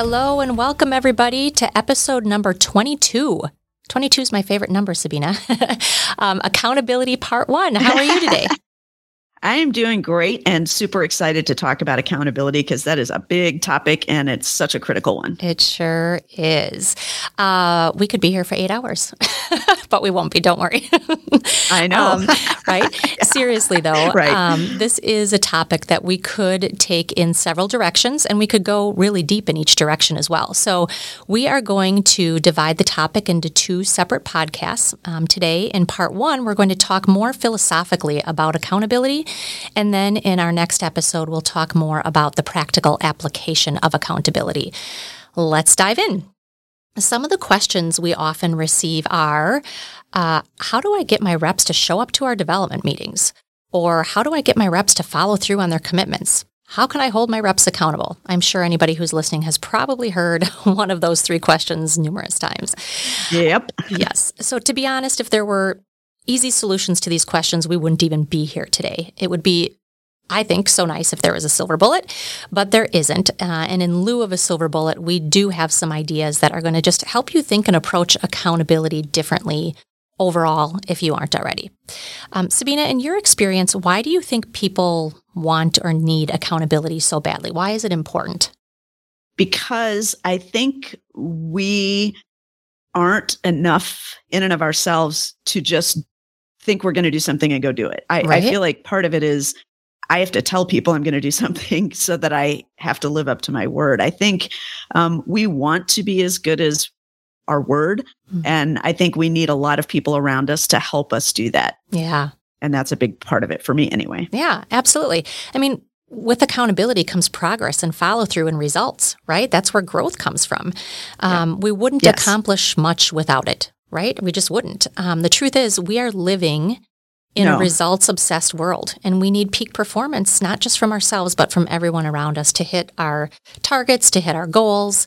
Hello and welcome everybody to episode number 22. 22 is my favorite number, Sabina. um, accountability part one. How are you today? I am doing great and super excited to talk about accountability because that is a big topic and it's such a critical one. It sure is. Uh, we could be here for eight hours, but we won't be. Don't worry. I know. Um, right? yeah. Seriously, though, right. Um, this is a topic that we could take in several directions and we could go really deep in each direction as well. So we are going to divide the topic into two separate podcasts. Um, today, in part one, we're going to talk more philosophically about accountability and then in our next episode, we'll talk more about the practical application of accountability. Let's dive in. Some of the questions we often receive are uh, How do I get my reps to show up to our development meetings? Or how do I get my reps to follow through on their commitments? How can I hold my reps accountable? I'm sure anybody who's listening has probably heard one of those three questions numerous times. Yep. yes. So, to be honest, if there were easy solutions to these questions, we wouldn't even be here today. It would be I think so nice if there was a silver bullet, but there isn't. Uh, and in lieu of a silver bullet, we do have some ideas that are going to just help you think and approach accountability differently overall if you aren't already. Um, Sabina, in your experience, why do you think people want or need accountability so badly? Why is it important? Because I think we aren't enough in and of ourselves to just think we're going to do something and go do it. I, right. I feel like part of it is I have to tell people I'm going to do something so that I have to live up to my word. I think um, we want to be as good as our word. Mm-hmm. And I think we need a lot of people around us to help us do that. Yeah. And that's a big part of it for me anyway. Yeah, absolutely. I mean, with accountability comes progress and follow through and results, right? That's where growth comes from. Um, yeah. We wouldn't yes. accomplish much without it right? We just wouldn't. Um, the truth is, we are living in no. a results obsessed world, and we need peak performance, not just from ourselves, but from everyone around us to hit our targets, to hit our goals.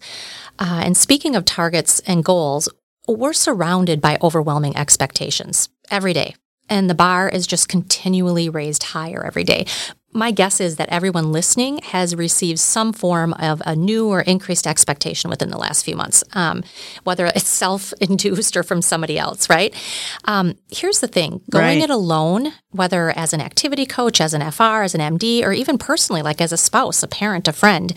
Uh, and speaking of targets and goals, we're surrounded by overwhelming expectations every day. And the bar is just continually raised higher every day my guess is that everyone listening has received some form of a new or increased expectation within the last few months, um, whether it's self induced or from somebody else, right? Um, here's the thing going right. it alone, whether as an activity coach, as an FR, as an MD, or even personally, like as a spouse, a parent, a friend,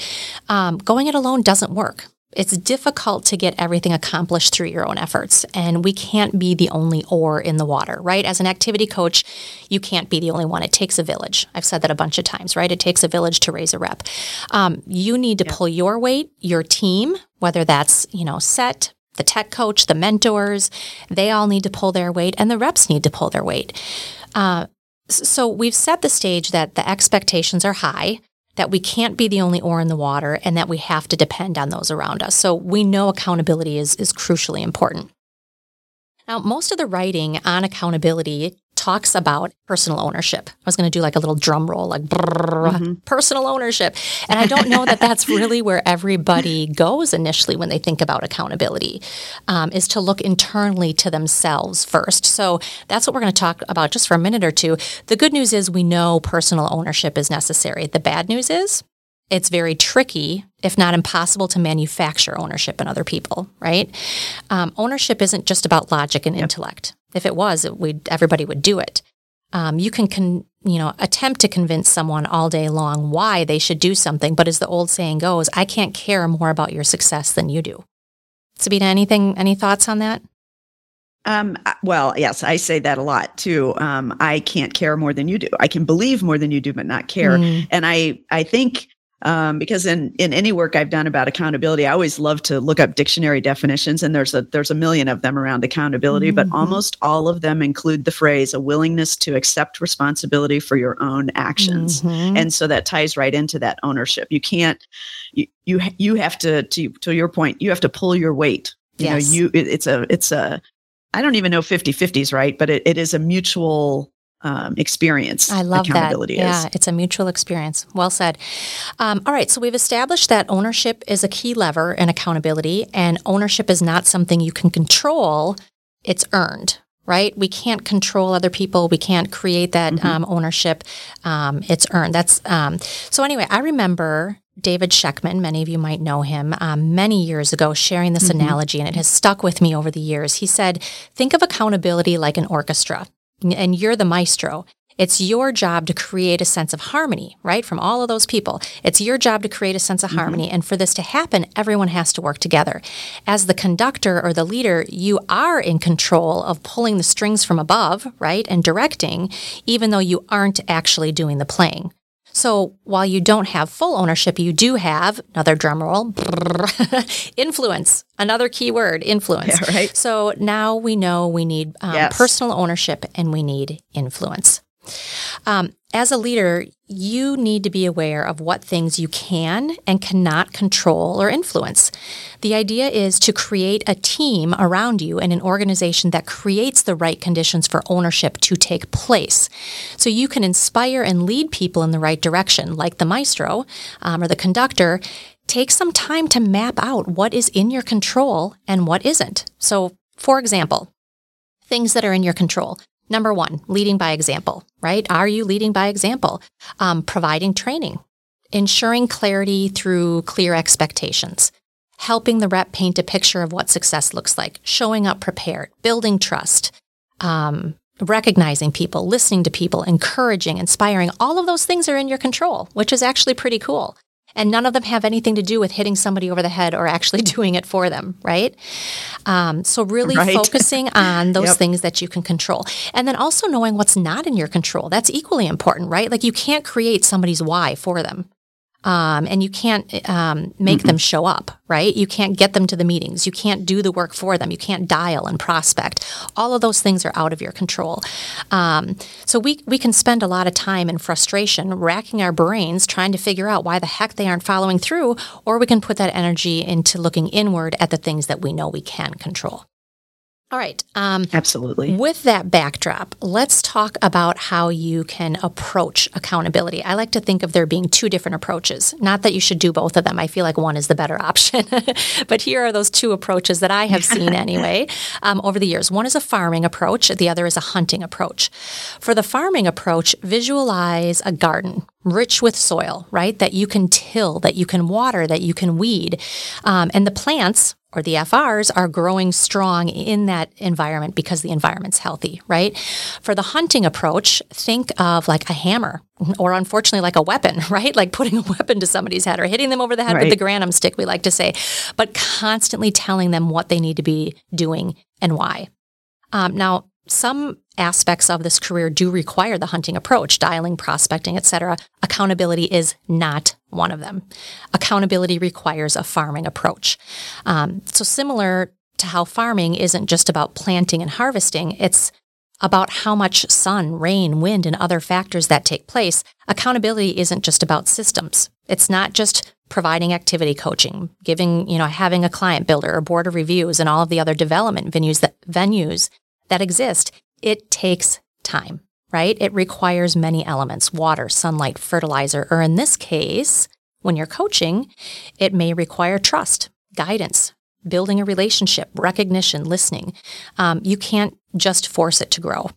um, going it alone doesn't work it's difficult to get everything accomplished through your own efforts. And we can't be the only oar in the water, right? As an activity coach, you can't be the only one. It takes a village. I've said that a bunch of times, right? It takes a village to raise a rep. Um, you need to yeah. pull your weight, your team, whether that's, you know, set, the tech coach, the mentors, they all need to pull their weight, and the reps need to pull their weight. Uh, so we've set the stage that the expectations are high that we can't be the only oar in the water and that we have to depend on those around us. So we know accountability is, is crucially important. Now, most of the writing on accountability talks about personal ownership. I was going to do like a little drum roll, like brrr, mm-hmm. personal ownership. And I don't know that that's really where everybody goes initially when they think about accountability, um, is to look internally to themselves first. So that's what we're going to talk about just for a minute or two. The good news is we know personal ownership is necessary. The bad news is it's very tricky, if not impossible, to manufacture ownership in other people, right? Um, ownership isn't just about logic and yep. intellect. If it was, it, everybody would do it. Um, you can, con- you know, attempt to convince someone all day long why they should do something, but as the old saying goes, I can't care more about your success than you do. Sabina, anything, any thoughts on that? Um, well, yes, I say that a lot too. Um, I can't care more than you do. I can believe more than you do, but not care. Mm. And I, I think um, because in in any work I've done about accountability, I always love to look up dictionary definitions, and there's a there's a million of them around accountability, mm-hmm. but almost all of them include the phrase a willingness to accept responsibility for your own actions, mm-hmm. and so that ties right into that ownership. You can't you you you have to to to your point, you have to pull your weight. You yes. know, you it, it's a it's a I don't even know 50 50s, right? But it, it is a mutual um, experience. I love that. Yeah, it's a mutual experience. Well said. Um, all right, so we've established that ownership is a key lever in accountability, and ownership is not something you can control, it's earned. Right? We can't control other people. We can't create that mm-hmm. um, ownership. Um, it's earned. That's um, so. Anyway, I remember David Schekman, many of you might know him, um, many years ago sharing this mm-hmm. analogy, and it has stuck with me over the years. He said, Think of accountability like an orchestra and you're the maestro. It's your job to create a sense of harmony, right? From all of those people. It's your job to create a sense of mm-hmm. harmony. And for this to happen, everyone has to work together. As the conductor or the leader, you are in control of pulling the strings from above, right? And directing, even though you aren't actually doing the playing. So while you don't have full ownership, you do have another drum roll influence. Another key word, influence. Yeah, right. So now we know we need um, yes. personal ownership and we need influence. Um, as a leader, you need to be aware of what things you can and cannot control or influence. The idea is to create a team around you and an organization that creates the right conditions for ownership to take place. So you can inspire and lead people in the right direction, like the maestro um, or the conductor. Take some time to map out what is in your control and what isn't. So, for example, things that are in your control. Number one, leading by example, right? Are you leading by example? Um, providing training, ensuring clarity through clear expectations, helping the rep paint a picture of what success looks like, showing up prepared, building trust, um, recognizing people, listening to people, encouraging, inspiring. All of those things are in your control, which is actually pretty cool and none of them have anything to do with hitting somebody over the head or actually doing it for them, right? Um, so, really right. focusing on those yep. things that you can control. And then also knowing what's not in your control. That's equally important, right? Like you can't create somebody's why for them. Um, and you can't um, make them show up, right? You can't get them to the meetings. You can't do the work for them. You can't dial and prospect. All of those things are out of your control. Um, so we we can spend a lot of time in frustration, racking our brains trying to figure out why the heck they aren't following through, or we can put that energy into looking inward at the things that we know we can control. All right. Um, Absolutely. With that backdrop, let's talk about how you can approach accountability. I like to think of there being two different approaches. Not that you should do both of them. I feel like one is the better option. but here are those two approaches that I have seen anyway um, over the years. One is a farming approach, the other is a hunting approach. For the farming approach, visualize a garden rich with soil, right? That you can till, that you can water, that you can weed. Um, and the plants or the FRs are growing strong in that environment because the environment's healthy, right? For the hunting approach, think of like a hammer or unfortunately like a weapon, right? Like putting a weapon to somebody's head or hitting them over the head right. with the granum stick, we like to say, but constantly telling them what they need to be doing and why. Um, now, some aspects of this career do require the hunting approach, dialing, prospecting, etc. Accountability is not one of them. Accountability requires a farming approach. Um, so similar to how farming isn't just about planting and harvesting, it's about how much sun, rain, wind, and other factors that take place. Accountability isn't just about systems. It's not just providing activity coaching, giving, you know, having a client builder or board of reviews and all of the other development venues that venues that exist it takes time, right? It requires many elements water, sunlight, fertilizer, or in this case, when you're coaching, it may require trust, guidance, building a relationship, recognition, listening. Um, you can't just force it to grow.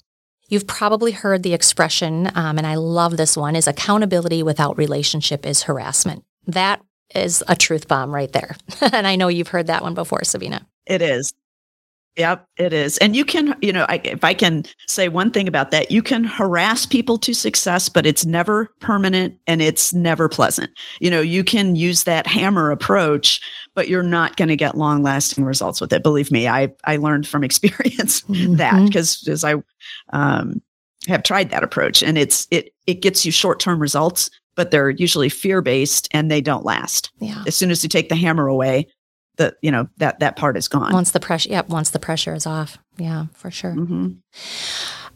You've probably heard the expression, um, and I love this one, is accountability without relationship is harassment. That is a truth bomb right there. and I know you've heard that one before, Sabina. It is. Yep, it is. And you can, you know, I, if I can say one thing about that, you can harass people to success, but it's never permanent and it's never pleasant. You know, you can use that hammer approach, but you're not going to get long lasting results with it. Believe me, I, I learned from experience mm-hmm. that because as I um, have tried that approach and it's, it, it gets you short term results, but they're usually fear based and they don't last. Yeah. As soon as you take the hammer away, the you know that that part is gone once the pressure yep once the pressure is off yeah for sure mm-hmm.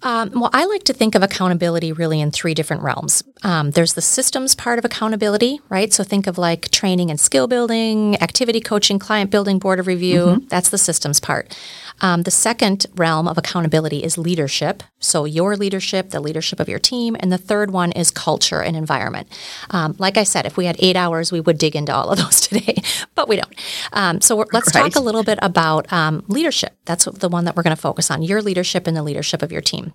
Um, well, I like to think of accountability really in three different realms. Um, there's the systems part of accountability, right? So think of like training and skill building, activity coaching, client building, board of review. Mm-hmm. That's the systems part. Um, the second realm of accountability is leadership. So your leadership, the leadership of your team. And the third one is culture and environment. Um, like I said, if we had eight hours, we would dig into all of those today, but we don't. Um, so let's right. talk a little bit about um, leadership. That's the one that we're going to focus on your leadership and the leadership of your team.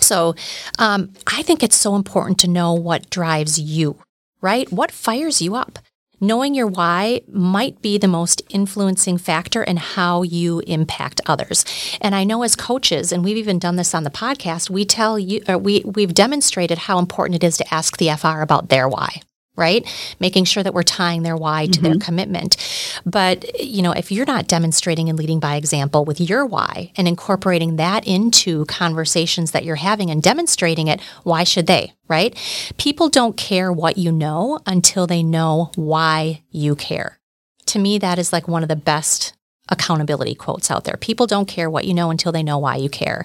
So um, I think it's so important to know what drives you, right? What fires you up? Knowing your why might be the most influencing factor in how you impact others. And I know as coaches, and we've even done this on the podcast, we tell you, uh, we, we've demonstrated how important it is to ask the FR about their why right? Making sure that we're tying their why to mm-hmm. their commitment. But, you know, if you're not demonstrating and leading by example with your why and incorporating that into conversations that you're having and demonstrating it, why should they, right? People don't care what you know until they know why you care. To me, that is like one of the best accountability quotes out there. People don't care what you know until they know why you care.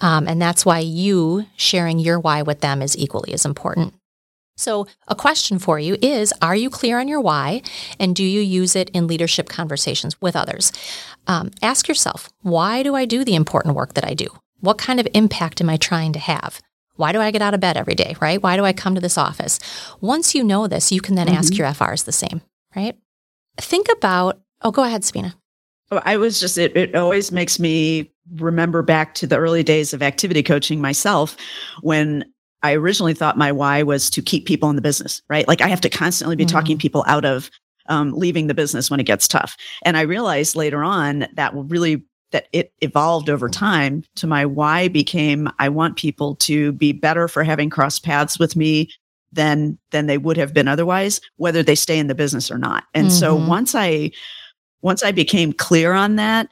Um, and that's why you sharing your why with them is equally as important. So, a question for you is Are you clear on your why? And do you use it in leadership conversations with others? Um, ask yourself Why do I do the important work that I do? What kind of impact am I trying to have? Why do I get out of bed every day, right? Why do I come to this office? Once you know this, you can then mm-hmm. ask your FRs the same, right? Think about, oh, go ahead, Sabina. Oh, I was just, it, it always makes me remember back to the early days of activity coaching myself when I originally thought my why was to keep people in the business, right? Like I have to constantly be mm-hmm. talking people out of um, leaving the business when it gets tough. And I realized later on that really that it evolved over time to my why became I want people to be better for having crossed paths with me than than they would have been otherwise, whether they stay in the business or not. And mm-hmm. so once I once I became clear on that,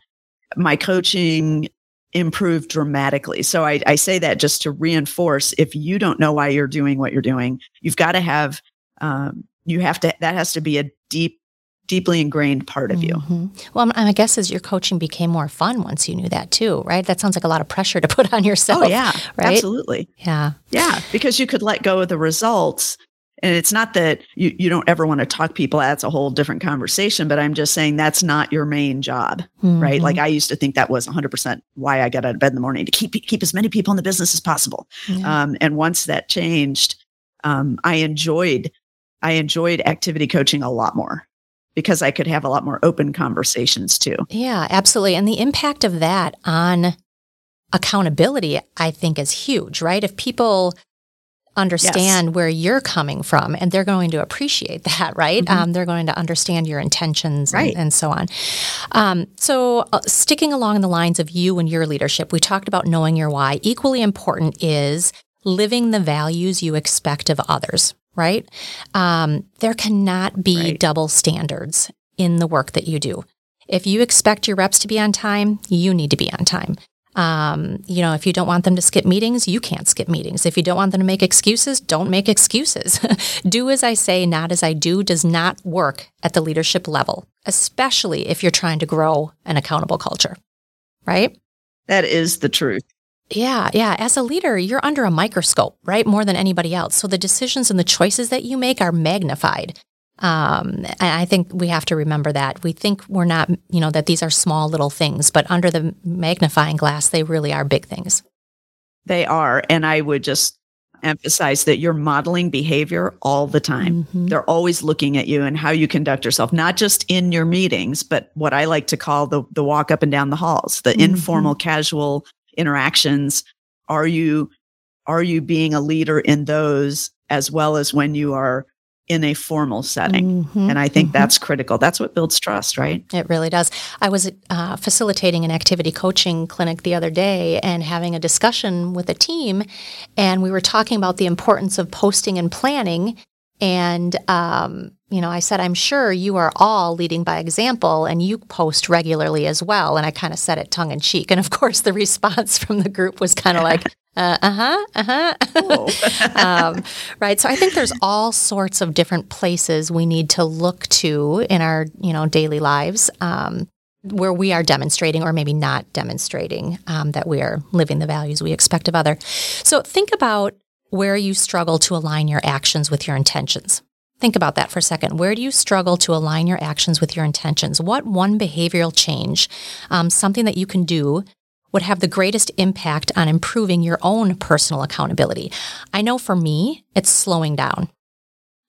my coaching improved dramatically. So I, I, say that just to reinforce if you don't know why you're doing what you're doing, you've got to have, um, you have to, that has to be a deep, deeply ingrained part of you. Mm-hmm. Well, I guess as your coaching became more fun once you knew that too, right? That sounds like a lot of pressure to put on yourself. Oh, yeah. Right? Absolutely. Yeah. Yeah. Because you could let go of the results and it's not that you, you don't ever want to talk people that's a whole different conversation but i'm just saying that's not your main job mm-hmm. right? Like i used to think that was 100% why i got out of bed in the morning to keep keep as many people in the business as possible. Yeah. um, and once that changed um, i enjoyed i enjoyed activity coaching a lot more because i could have a lot more open conversations too. Yeah absolutely. And the impact of that on accountability i think is huge right? If people understand yes. where you're coming from and they're going to appreciate that right mm-hmm. um, they're going to understand your intentions right. and, and so on um, so uh, sticking along the lines of you and your leadership we talked about knowing your why equally important is living the values you expect of others right um, there cannot be right. double standards in the work that you do if you expect your reps to be on time you need to be on time um, you know, if you don't want them to skip meetings, you can't skip meetings. If you don't want them to make excuses, don't make excuses. do as I say, not as I do does not work at the leadership level, especially if you're trying to grow an accountable culture, right? That is the truth. Yeah, yeah. As a leader, you're under a microscope, right? More than anybody else. So the decisions and the choices that you make are magnified. Um, and I think we have to remember that. We think we're not, you know, that these are small little things, but under the magnifying glass, they really are big things. They are. And I would just emphasize that you're modeling behavior all the time. Mm-hmm. They're always looking at you and how you conduct yourself, not just in your meetings, but what I like to call the, the walk up and down the halls, the mm-hmm. informal, casual interactions. Are you, are you being a leader in those as well as when you are in a formal setting. Mm-hmm, and I think mm-hmm. that's critical. That's what builds trust, right? It really does. I was uh, facilitating an activity coaching clinic the other day and having a discussion with a team, and we were talking about the importance of posting and planning. And, um, you know, I said, I'm sure you are all leading by example and you post regularly as well. And I kind of said it tongue in cheek. And of course, the response from the group was kind of like, uh huh, uh huh. Um, right. So I think there's all sorts of different places we need to look to in our, you know, daily lives. Um, where we are demonstrating or maybe not demonstrating um, that we are living the values we expect of other. So think about where you struggle to align your actions with your intentions. Think about that for a second. Where do you struggle to align your actions with your intentions? What one behavioral change, um, something that you can do would have the greatest impact on improving your own personal accountability? I know for me, it's slowing down.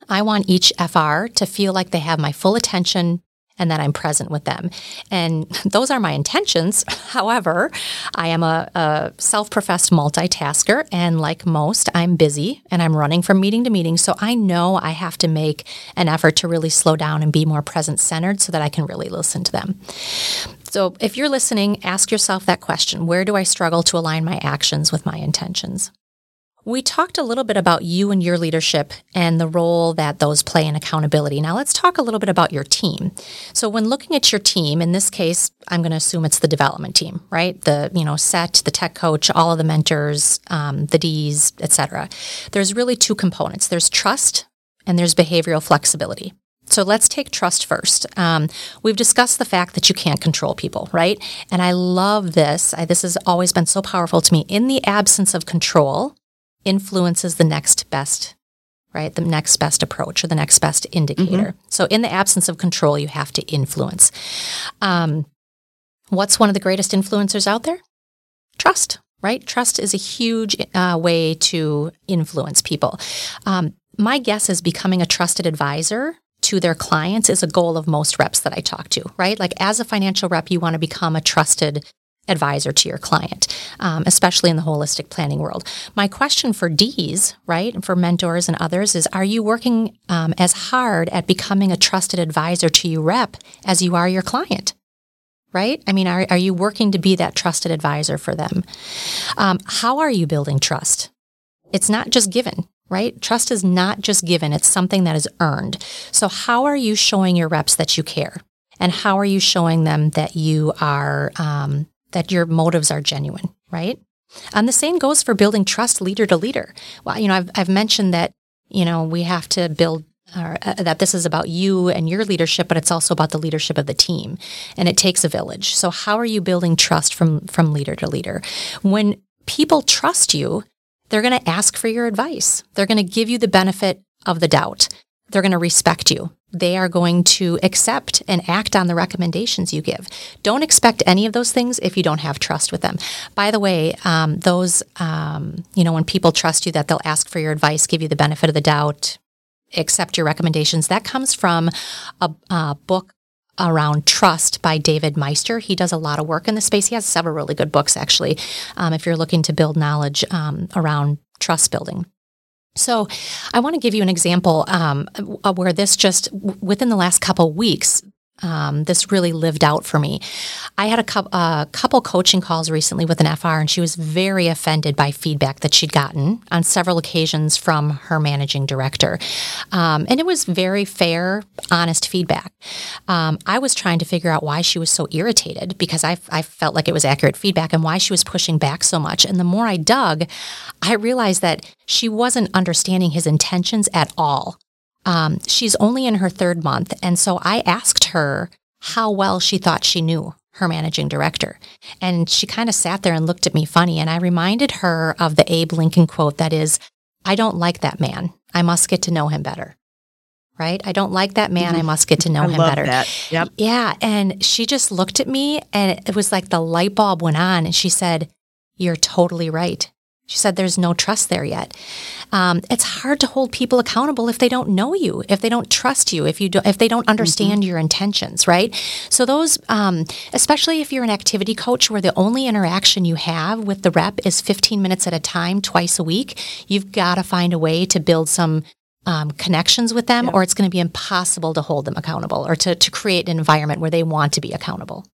I want each FR to feel like they have my full attention and that I'm present with them. And those are my intentions. However, I am a, a self professed multitasker, and like most, I'm busy and I'm running from meeting to meeting. So I know I have to make an effort to really slow down and be more present centered so that I can really listen to them. So if you're listening, ask yourself that question Where do I struggle to align my actions with my intentions? We talked a little bit about you and your leadership and the role that those play in accountability. Now let's talk a little bit about your team. So when looking at your team, in this case, I'm going to assume it's the development team, right? The you know set, the tech coach, all of the mentors, um, the D's, etc. There's really two components. There's trust and there's behavioral flexibility. So let's take trust first. Um, we've discussed the fact that you can't control people, right? And I love this. I, this has always been so powerful to me. In the absence of control, influences the next best, right? The next best approach or the next best indicator. Mm-hmm. So, in the absence of control, you have to influence. Um, what's one of the greatest influencers out there? Trust, right? Trust is a huge uh, way to influence people. Um, my guess is becoming a trusted advisor to their clients is a goal of most reps that I talk to, right? Like as a financial rep, you want to become a trusted advisor to your client, um, especially in the holistic planning world. My question for D's, right, and for mentors and others is Are you working um, as hard at becoming a trusted advisor to your rep as you are your client? Right? I mean, are, are you working to be that trusted advisor for them? Um, how are you building trust? It's not just given, right? Trust is not just given, it's something that is earned. So, how are you showing your reps that you care? And how are you showing them that you are um, that your motives are genuine, right? And the same goes for building trust leader to leader. Well, you know, I've, I've mentioned that, you know, we have to build uh, that this is about you and your leadership, but it's also about the leadership of the team. And it takes a village. So how are you building trust from, from leader to leader? When people trust you, they're going to ask for your advice. They're going to give you the benefit of the doubt. They're going to respect you they are going to accept and act on the recommendations you give. Don't expect any of those things if you don't have trust with them. By the way, um, those, um, you know, when people trust you that they'll ask for your advice, give you the benefit of the doubt, accept your recommendations, that comes from a, a book around trust by David Maister. He does a lot of work in the space. He has several really good books, actually, um, if you're looking to build knowledge um, around trust building. So, I want to give you an example um, where this just within the last couple weeks, um, this really lived out for me. I had a, co- a, couple coaching calls recently with an FR, and she was very offended by feedback that she'd gotten on several occasions from her managing director. Um, and it was very fair, honest feedback. Um, I was trying to figure out why she was so irritated because I, I felt like it was accurate feedback and why she was pushing back so much. And the more I dug, I realized that she wasn't understanding his intentions at all. Um, she's only in her third month. And so I asked her how well she thought she knew her managing director. And she kind of sat there and looked at me funny. And I reminded her of the Abe Lincoln quote that is, I don't like that man. I must get to know him better. Right? I don't like that man. Mm-hmm. I must get to know I him better. That. Yep. Yeah. And she just looked at me and it was like the light bulb went on and she said, You're totally right. She said there's no trust there yet. Um, it's hard to hold people accountable if they don't know you, if they don't trust you, if you do, if they don't understand mm-hmm. your intentions, right? So those, um, especially if you're an activity coach where the only interaction you have with the rep is 15 minutes at a time, twice a week, you've got to find a way to build some um, connections with them, or it's going to be impossible to hold them accountable or to, to create an environment where they want to be accountable.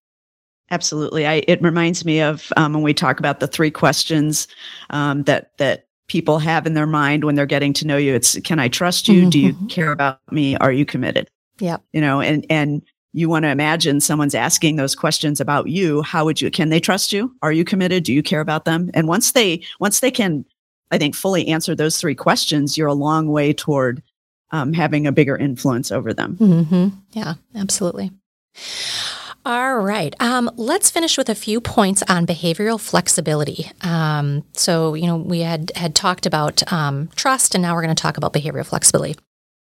Absolutely. I, it reminds me of um, when we talk about the three questions um, that that people have in their mind when they're getting to know you. It's can I trust you? Mm-hmm. Do you mm-hmm. care about me? Are you committed? Yeah. You know, and and you want to imagine someone's asking those questions about you. How would you? Can they trust you? Are you committed? Do you care about them? And once they once they can I think, fully answer those three questions, you're a long way toward um, having a bigger influence over them. Mm-hmm. Yeah, absolutely. All right. Um, let's finish with a few points on behavioral flexibility. Um, so, you know, we had had talked about um, trust, and now we're going to talk about behavioral flexibility.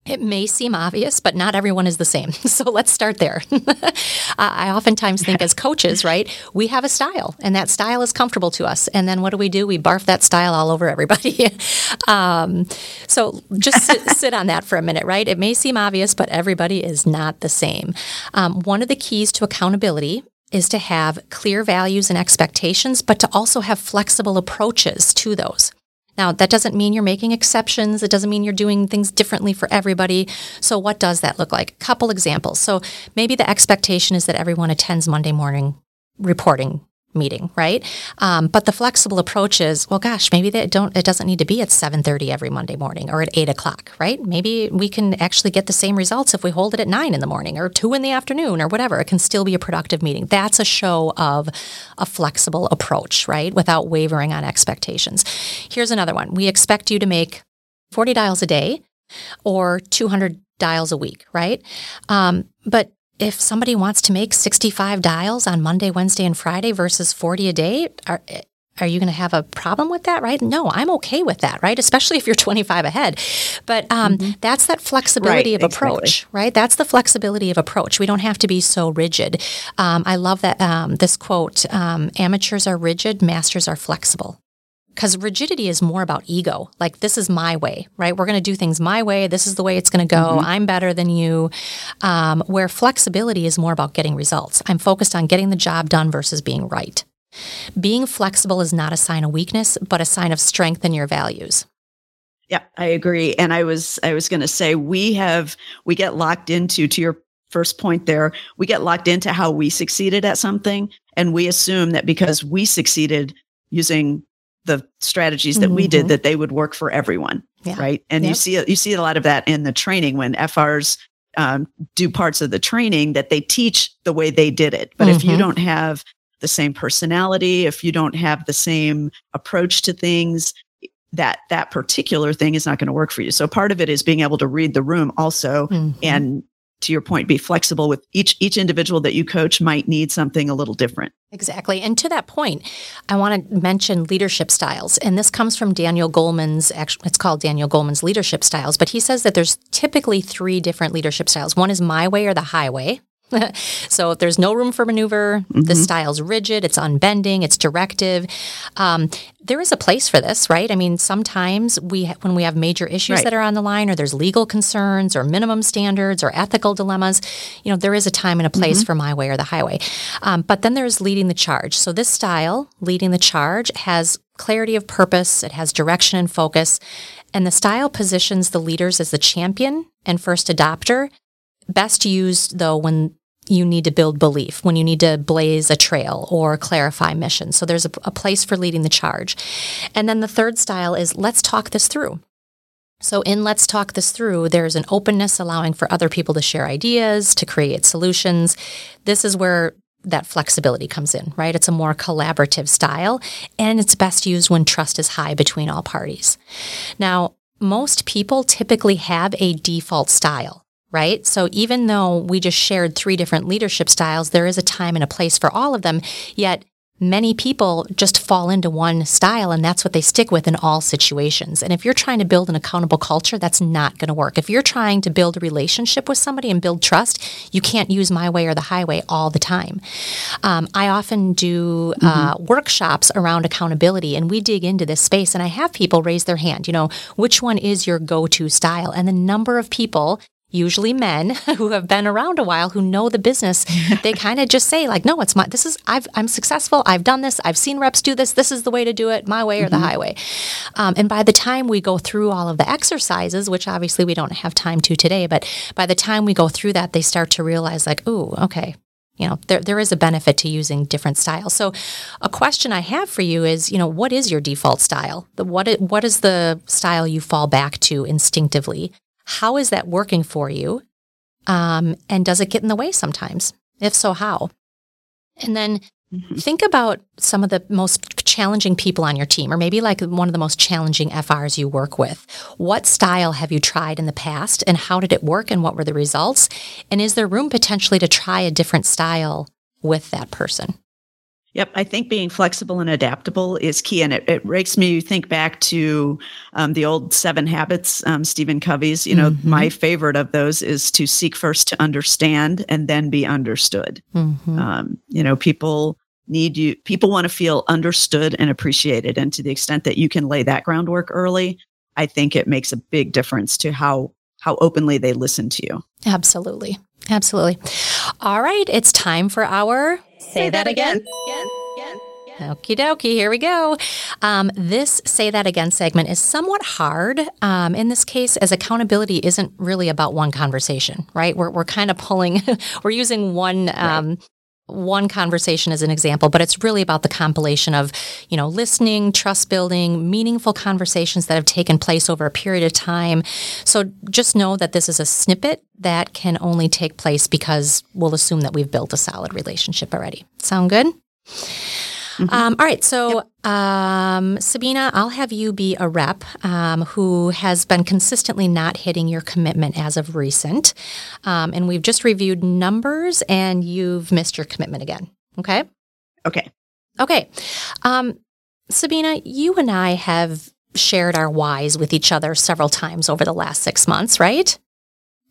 It may seem obvious, but not everyone is the same. So let's start there. I oftentimes think as coaches, right, we have a style and that style is comfortable to us. And then what do we do? We barf that style all over everybody. um, so just sit, sit, on that for a minute, right? It may seem obvious, but everybody is not the same. Um, one of the keys to accountability is to have clear values and expectations, but to also have flexible approaches to those. Now, that doesn't mean you're making exceptions. It doesn't mean you're doing things differently for everybody. So, what does that look like? A couple examples. So, maybe the expectation is that everyone attends Monday morning reporting meeting, right? Um, but the flexible approach is, well, gosh, maybe they don't. It doesn't need to be at seven thirty every Monday morning or at eight o'clock, right? Maybe we can actually get the same results if we hold it at nine in the morning or two in the afternoon or whatever. It can still be a productive meeting. That's a show of a flexible approach, right? Without wavering on expectations. Here's another one. We expect you to make forty dials a day or two hundred dials a week, right? Um, but if somebody wants to make 65 dials on Monday, Wednesday, and Friday versus 40 a day, are, are you going to have a problem with that, right? No, I'm okay with that, right? Especially if you're 25 ahead. But um, mm-hmm. that's that flexibility right, of approach, exactly. right? That's the flexibility of approach. We don't have to be so rigid. Um, I love that um, this quote um, amateurs are rigid, masters are flexible because rigidity is more about ego. Like, this is my way, right? We're going to do things my way. This is the way it's going to go. Mm-hmm. I'm better than you. Um, where flexibility is more about getting results. I'm focused on getting the job done versus being right. Being flexible is not a sign of weakness, but a sign of strength in your values. Yeah, I agree. And I was I was going to say we have we get locked into to your first point there, we get locked into how we succeeded at something and we assume that because we succeeded using the strategies that mm-hmm. we did mm-hmm. that they would work for everyone yeah. right and yep. you see you see a lot of that in the training when frs um, do parts of the training that they teach the way they did it but mm-hmm. if you mm-hmm. don't have the same personality if you don't have the same approach to things that that particular thing is not going to work for you so part of it is being able to read the room also mm-hmm. and to your point be flexible with each each individual that you coach might need something a little different. Exactly. And to that point i want to mention leadership styles. And this comes from daniel goleman's it's called daniel goleman's leadership styles but he says that there's typically three different leadership styles. One is my way or the highway so if there's no room for maneuver, mm-hmm. the style's rigid, it's unbending, it's directive. Um, there is a place for this, right? I mean, sometimes we when we have major issues right. that are on the line, or there's legal concerns, or minimum standards, or ethical dilemmas, you know, there is a time and a place mm-hmm. for my way or the highway. Um, but then there's leading the charge. So this style, leading the charge, has clarity of purpose, it has direction and focus, and the style positions the leaders as the champion and first adopter best used though when you need to build belief, when you need to blaze a trail or clarify mission. So there's a, a, place for leading the charge. And then the third style is let's talk this through. So in let's talk this through, there's an openness allowing for other people to share ideas, to create solutions. This is where that flexibility comes in, right? It's a more collaborative style and it's best used when trust is high between all parties. Now, most people typically have a default style right? So even though we just shared three different leadership styles, there is a time and a place for all of them. Yet many people just fall into one style and that's what they stick with in all situations. And if you're trying to build an accountable culture, that's not going to work. If you're trying to build a relationship with somebody and build trust, you can't use my way or the highway all the time. Um, I often do uh, mm-hmm. workshops around accountability and we dig into this space and I have people raise their hand, you know, which one is your go to style? And the number of people usually men who have been around a while who know the business they kind of just say like no it's my this is I've, i'm successful. I've done this. I've seen reps do this. This is the way to do it my way or mm-hmm. the highway. Um, and by the time we go through all of the exercises which obviously we don't have time to today but by the time we go through that they start to realize like ooh okay you know there, there is a benefit to using different styles. So a question i have for you is you know what is your default style? The, what, what is the style you fall back to instinctively how is that working for you? Um, and does it get in the way sometimes? If so, how? And then mm-hmm. think about some of the most challenging people on your team, or maybe like one of the most challenging FRs you work with. What style have you tried in the past, and how did it work, and what were the results? And is there room potentially to try a different style with that person? Yep, I think being flexible and adaptable is key, and it, it makes me think back to um, the old Seven Habits, um, Stephen Covey's. You know, mm-hmm. my favorite of those is to seek first to understand and then be understood. Mm-hmm. Um, you know, people need you. People want to feel understood and appreciated, and to the extent that you can lay that groundwork early, I think it makes a big difference to how how openly they listen to you. Absolutely, absolutely. All right, it's time for our Say that again. Okie dokie, here we go. Um, this Say That Again segment is somewhat hard um, in this case, as accountability isn't really about one conversation, right? We're, we're kind of pulling, we're using one um, one conversation as an example, but it's really about the compilation of, you know, listening, trust building, meaningful conversations that have taken place over a period of time. So just know that this is a snippet that can only take place because we'll assume that we've built a solid relationship already. Sound good? Mm-hmm. Um, all right. So, yep. um, Sabina, I'll have you be a rep um, who has been consistently not hitting your commitment as of recent. Um, and we've just reviewed numbers and you've missed your commitment again. Okay. Okay. Okay. Um, Sabina, you and I have shared our whys with each other several times over the last six months, right?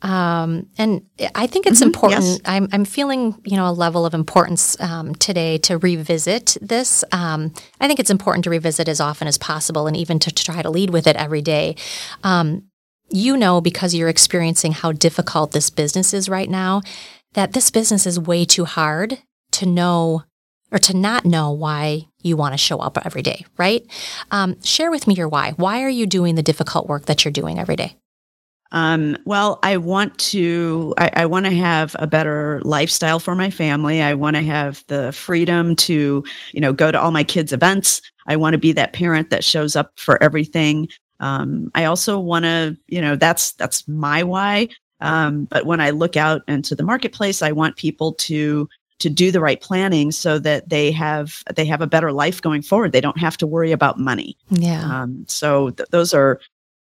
Um, and I think it's mm-hmm, important. Yes. I'm, I'm feeling, you know, a level of importance um, today to revisit this. Um, I think it's important to revisit as often as possible, and even to, to try to lead with it every day. Um, you know, because you're experiencing how difficult this business is right now, that this business is way too hard to know or to not know why you want to show up every day. Right? Um, share with me your why. Why are you doing the difficult work that you're doing every day? Um, well, I want to, I, I want to have a better lifestyle for my family. I want to have the freedom to, you know, go to all my kids' events. I want to be that parent that shows up for everything. Um, I also want to, you know, that's, that's my why. Um, but when I look out into the marketplace, I want people to, to do the right planning so that they have they have a better life going forward. They don't have to worry about money. Yeah. Um, so th- those are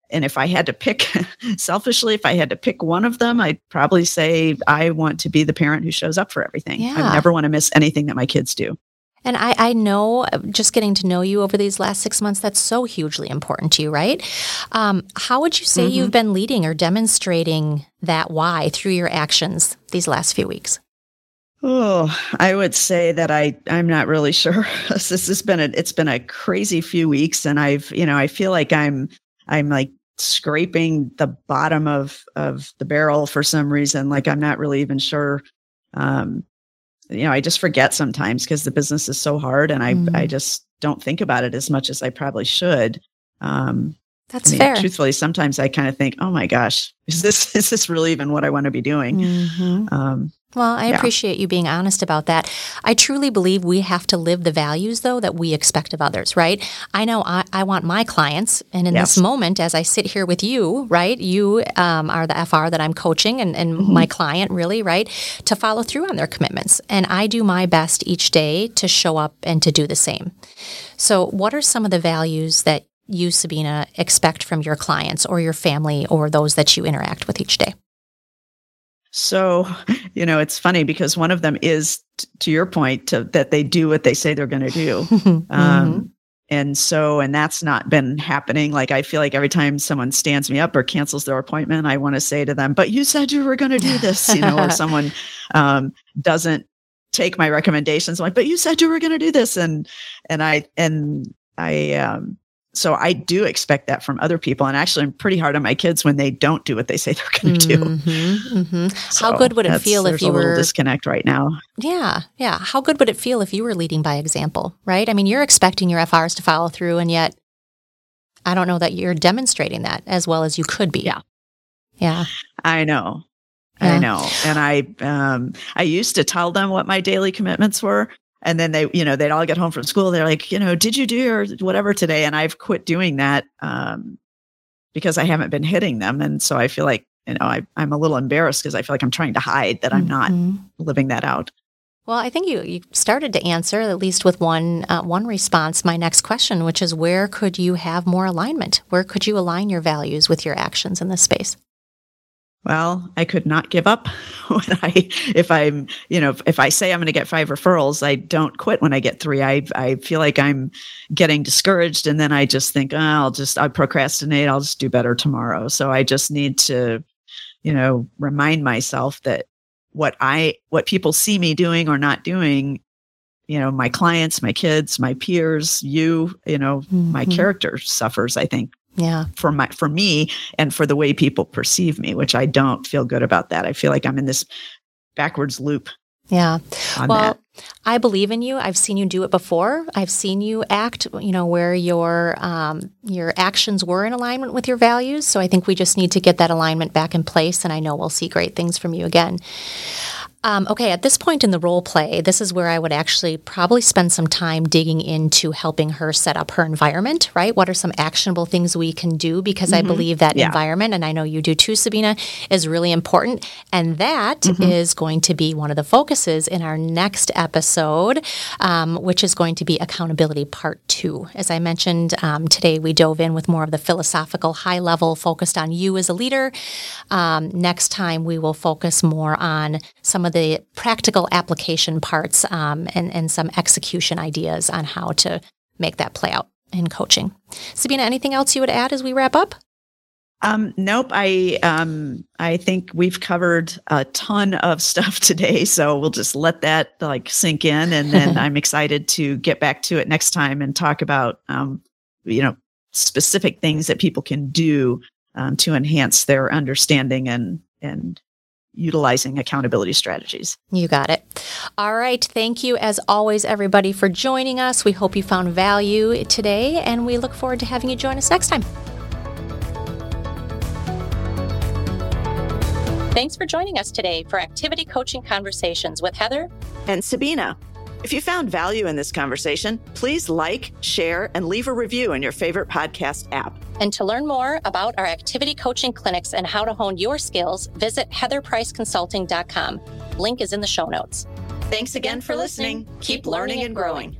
and if I had to pick selfishly, if I had to pick one of them, I'd probably say I want to be the parent who shows up for everything. Yeah. I never want to miss anything that my kids do. And I, I know just getting to know you over these last six months, that's so hugely important to you, right? Um, how would you say mm-hmm. you've been leading or demonstrating that why through your actions these last few weeks? Oh, I would say that I I'm not really sure. this has been a it's been a crazy few weeks, and I've you know I feel like I'm I'm like scraping the bottom of of the barrel for some reason. Like I'm not really even sure. Um, you know, I just forget sometimes because the business is so hard, and I mm. I just don't think about it as much as I probably should. Um, That's I mean, fair. Truthfully, sometimes I kind of think, "Oh my gosh, is this is this really even what I want to be doing?" Mm-hmm. Um, well, I yeah. appreciate you being honest about that. I truly believe we have to live the values, though, that we expect of others, right? I know I, I want my clients, and in yes. this moment, as I sit here with you, right, you um, are the FR that I'm coaching and, and mm-hmm. my client, really, right, to follow through on their commitments. And I do my best each day to show up and to do the same. So, what are some of the values that you, Sabina, expect from your clients or your family or those that you interact with each day? So, you know, it's funny because one of them is, t- to your point, to, that they do what they say they're going to do. mm-hmm. um, and so, and that's not been happening. Like, I feel like every time someone stands me up or cancels their appointment, I want to say to them, but you said you were going to do this, you know, or someone um, doesn't take my recommendations. I'm like, but you said you were going to do this. And, and I, and I, um, so I do expect that from other people. And actually, I'm pretty hard on my kids when they don't do what they say they're going to mm-hmm, do. Mm-hmm. So How good would it feel if you were disconnect right now? Yeah, yeah. How good would it feel if you were leading by example? Right? I mean, you're expecting your FRs to follow through, and yet I don't know that you're demonstrating that as well as you could be. Yeah, yeah. I know. Yeah. I know. And I um I used to tell them what my daily commitments were and then they you know they'd all get home from school they're like you know did you do or whatever today and i've quit doing that um, because i haven't been hitting them and so i feel like you know I, i'm a little embarrassed because i feel like i'm trying to hide that i'm not mm-hmm. living that out well, I think you, you started to answer at least with one uh, one response. My next question, which is, where could you have more alignment? Where could you align your values with your actions in this space? Well, I could not give up when I, if I'm, you know, if I say I'm going to get five referrals, I don't quit when I get three. I, I feel like I'm getting discouraged. And then I just think, oh, I'll just, I procrastinate. I'll just do better tomorrow. So I just need to, you know, remind myself that what I, what people see me doing or not doing, you know, my clients, my kids, my peers, you, you know, mm-hmm. my character suffers, I think, yeah. for my for me and for the way people perceive me which i don't feel good about that. I feel like i'm in this backwards loop yeah. well that. i believe in you. I've seen you do it before. I've seen you act you know where your um, your actions were in alignment with your values. So i think we just need to get that alignment back in place and i know we'll see great things from you again um, okay, at this point in the role play, this is where I would actually probably spend some time digging into helping her set up her environment, right? What are some actionable things we can do? Because mm-hmm. I believe that yeah. environment, and I know you do too, Sabina, is really important. And that mm-hmm. is going to be one of the focuses in our next episode, um, which is going to be accountability part two. As I mentioned um, today, we dove in with more of the philosophical, high level, focused on you as a leader. Um, next time, we will focus more on some of the practical application parts um, and, and some execution ideas on how to make that play out in coaching. Sabina, anything else you would add as we wrap up? Um, nope. I um, I think we've covered a ton of stuff today, so we'll just let that like sink in, and then I'm excited to get back to it next time and talk about um, you know specific things that people can do um, to enhance their understanding and and utilizing accountability strategies. You got it. All right. Thank you, as always, everybody, for joining us. We hope you found value today, and we look forward to having you join us next time. Thanks for joining us today for Activity Coaching Conversations with Heather and Sabina. If you found value in this conversation, please like, share, and leave a review in your favorite podcast app. And to learn more about our activity coaching clinics and how to hone your skills, visit heatherpriceconsulting.com. Link is in the show notes. Thanks again for listening. Keep learning and growing.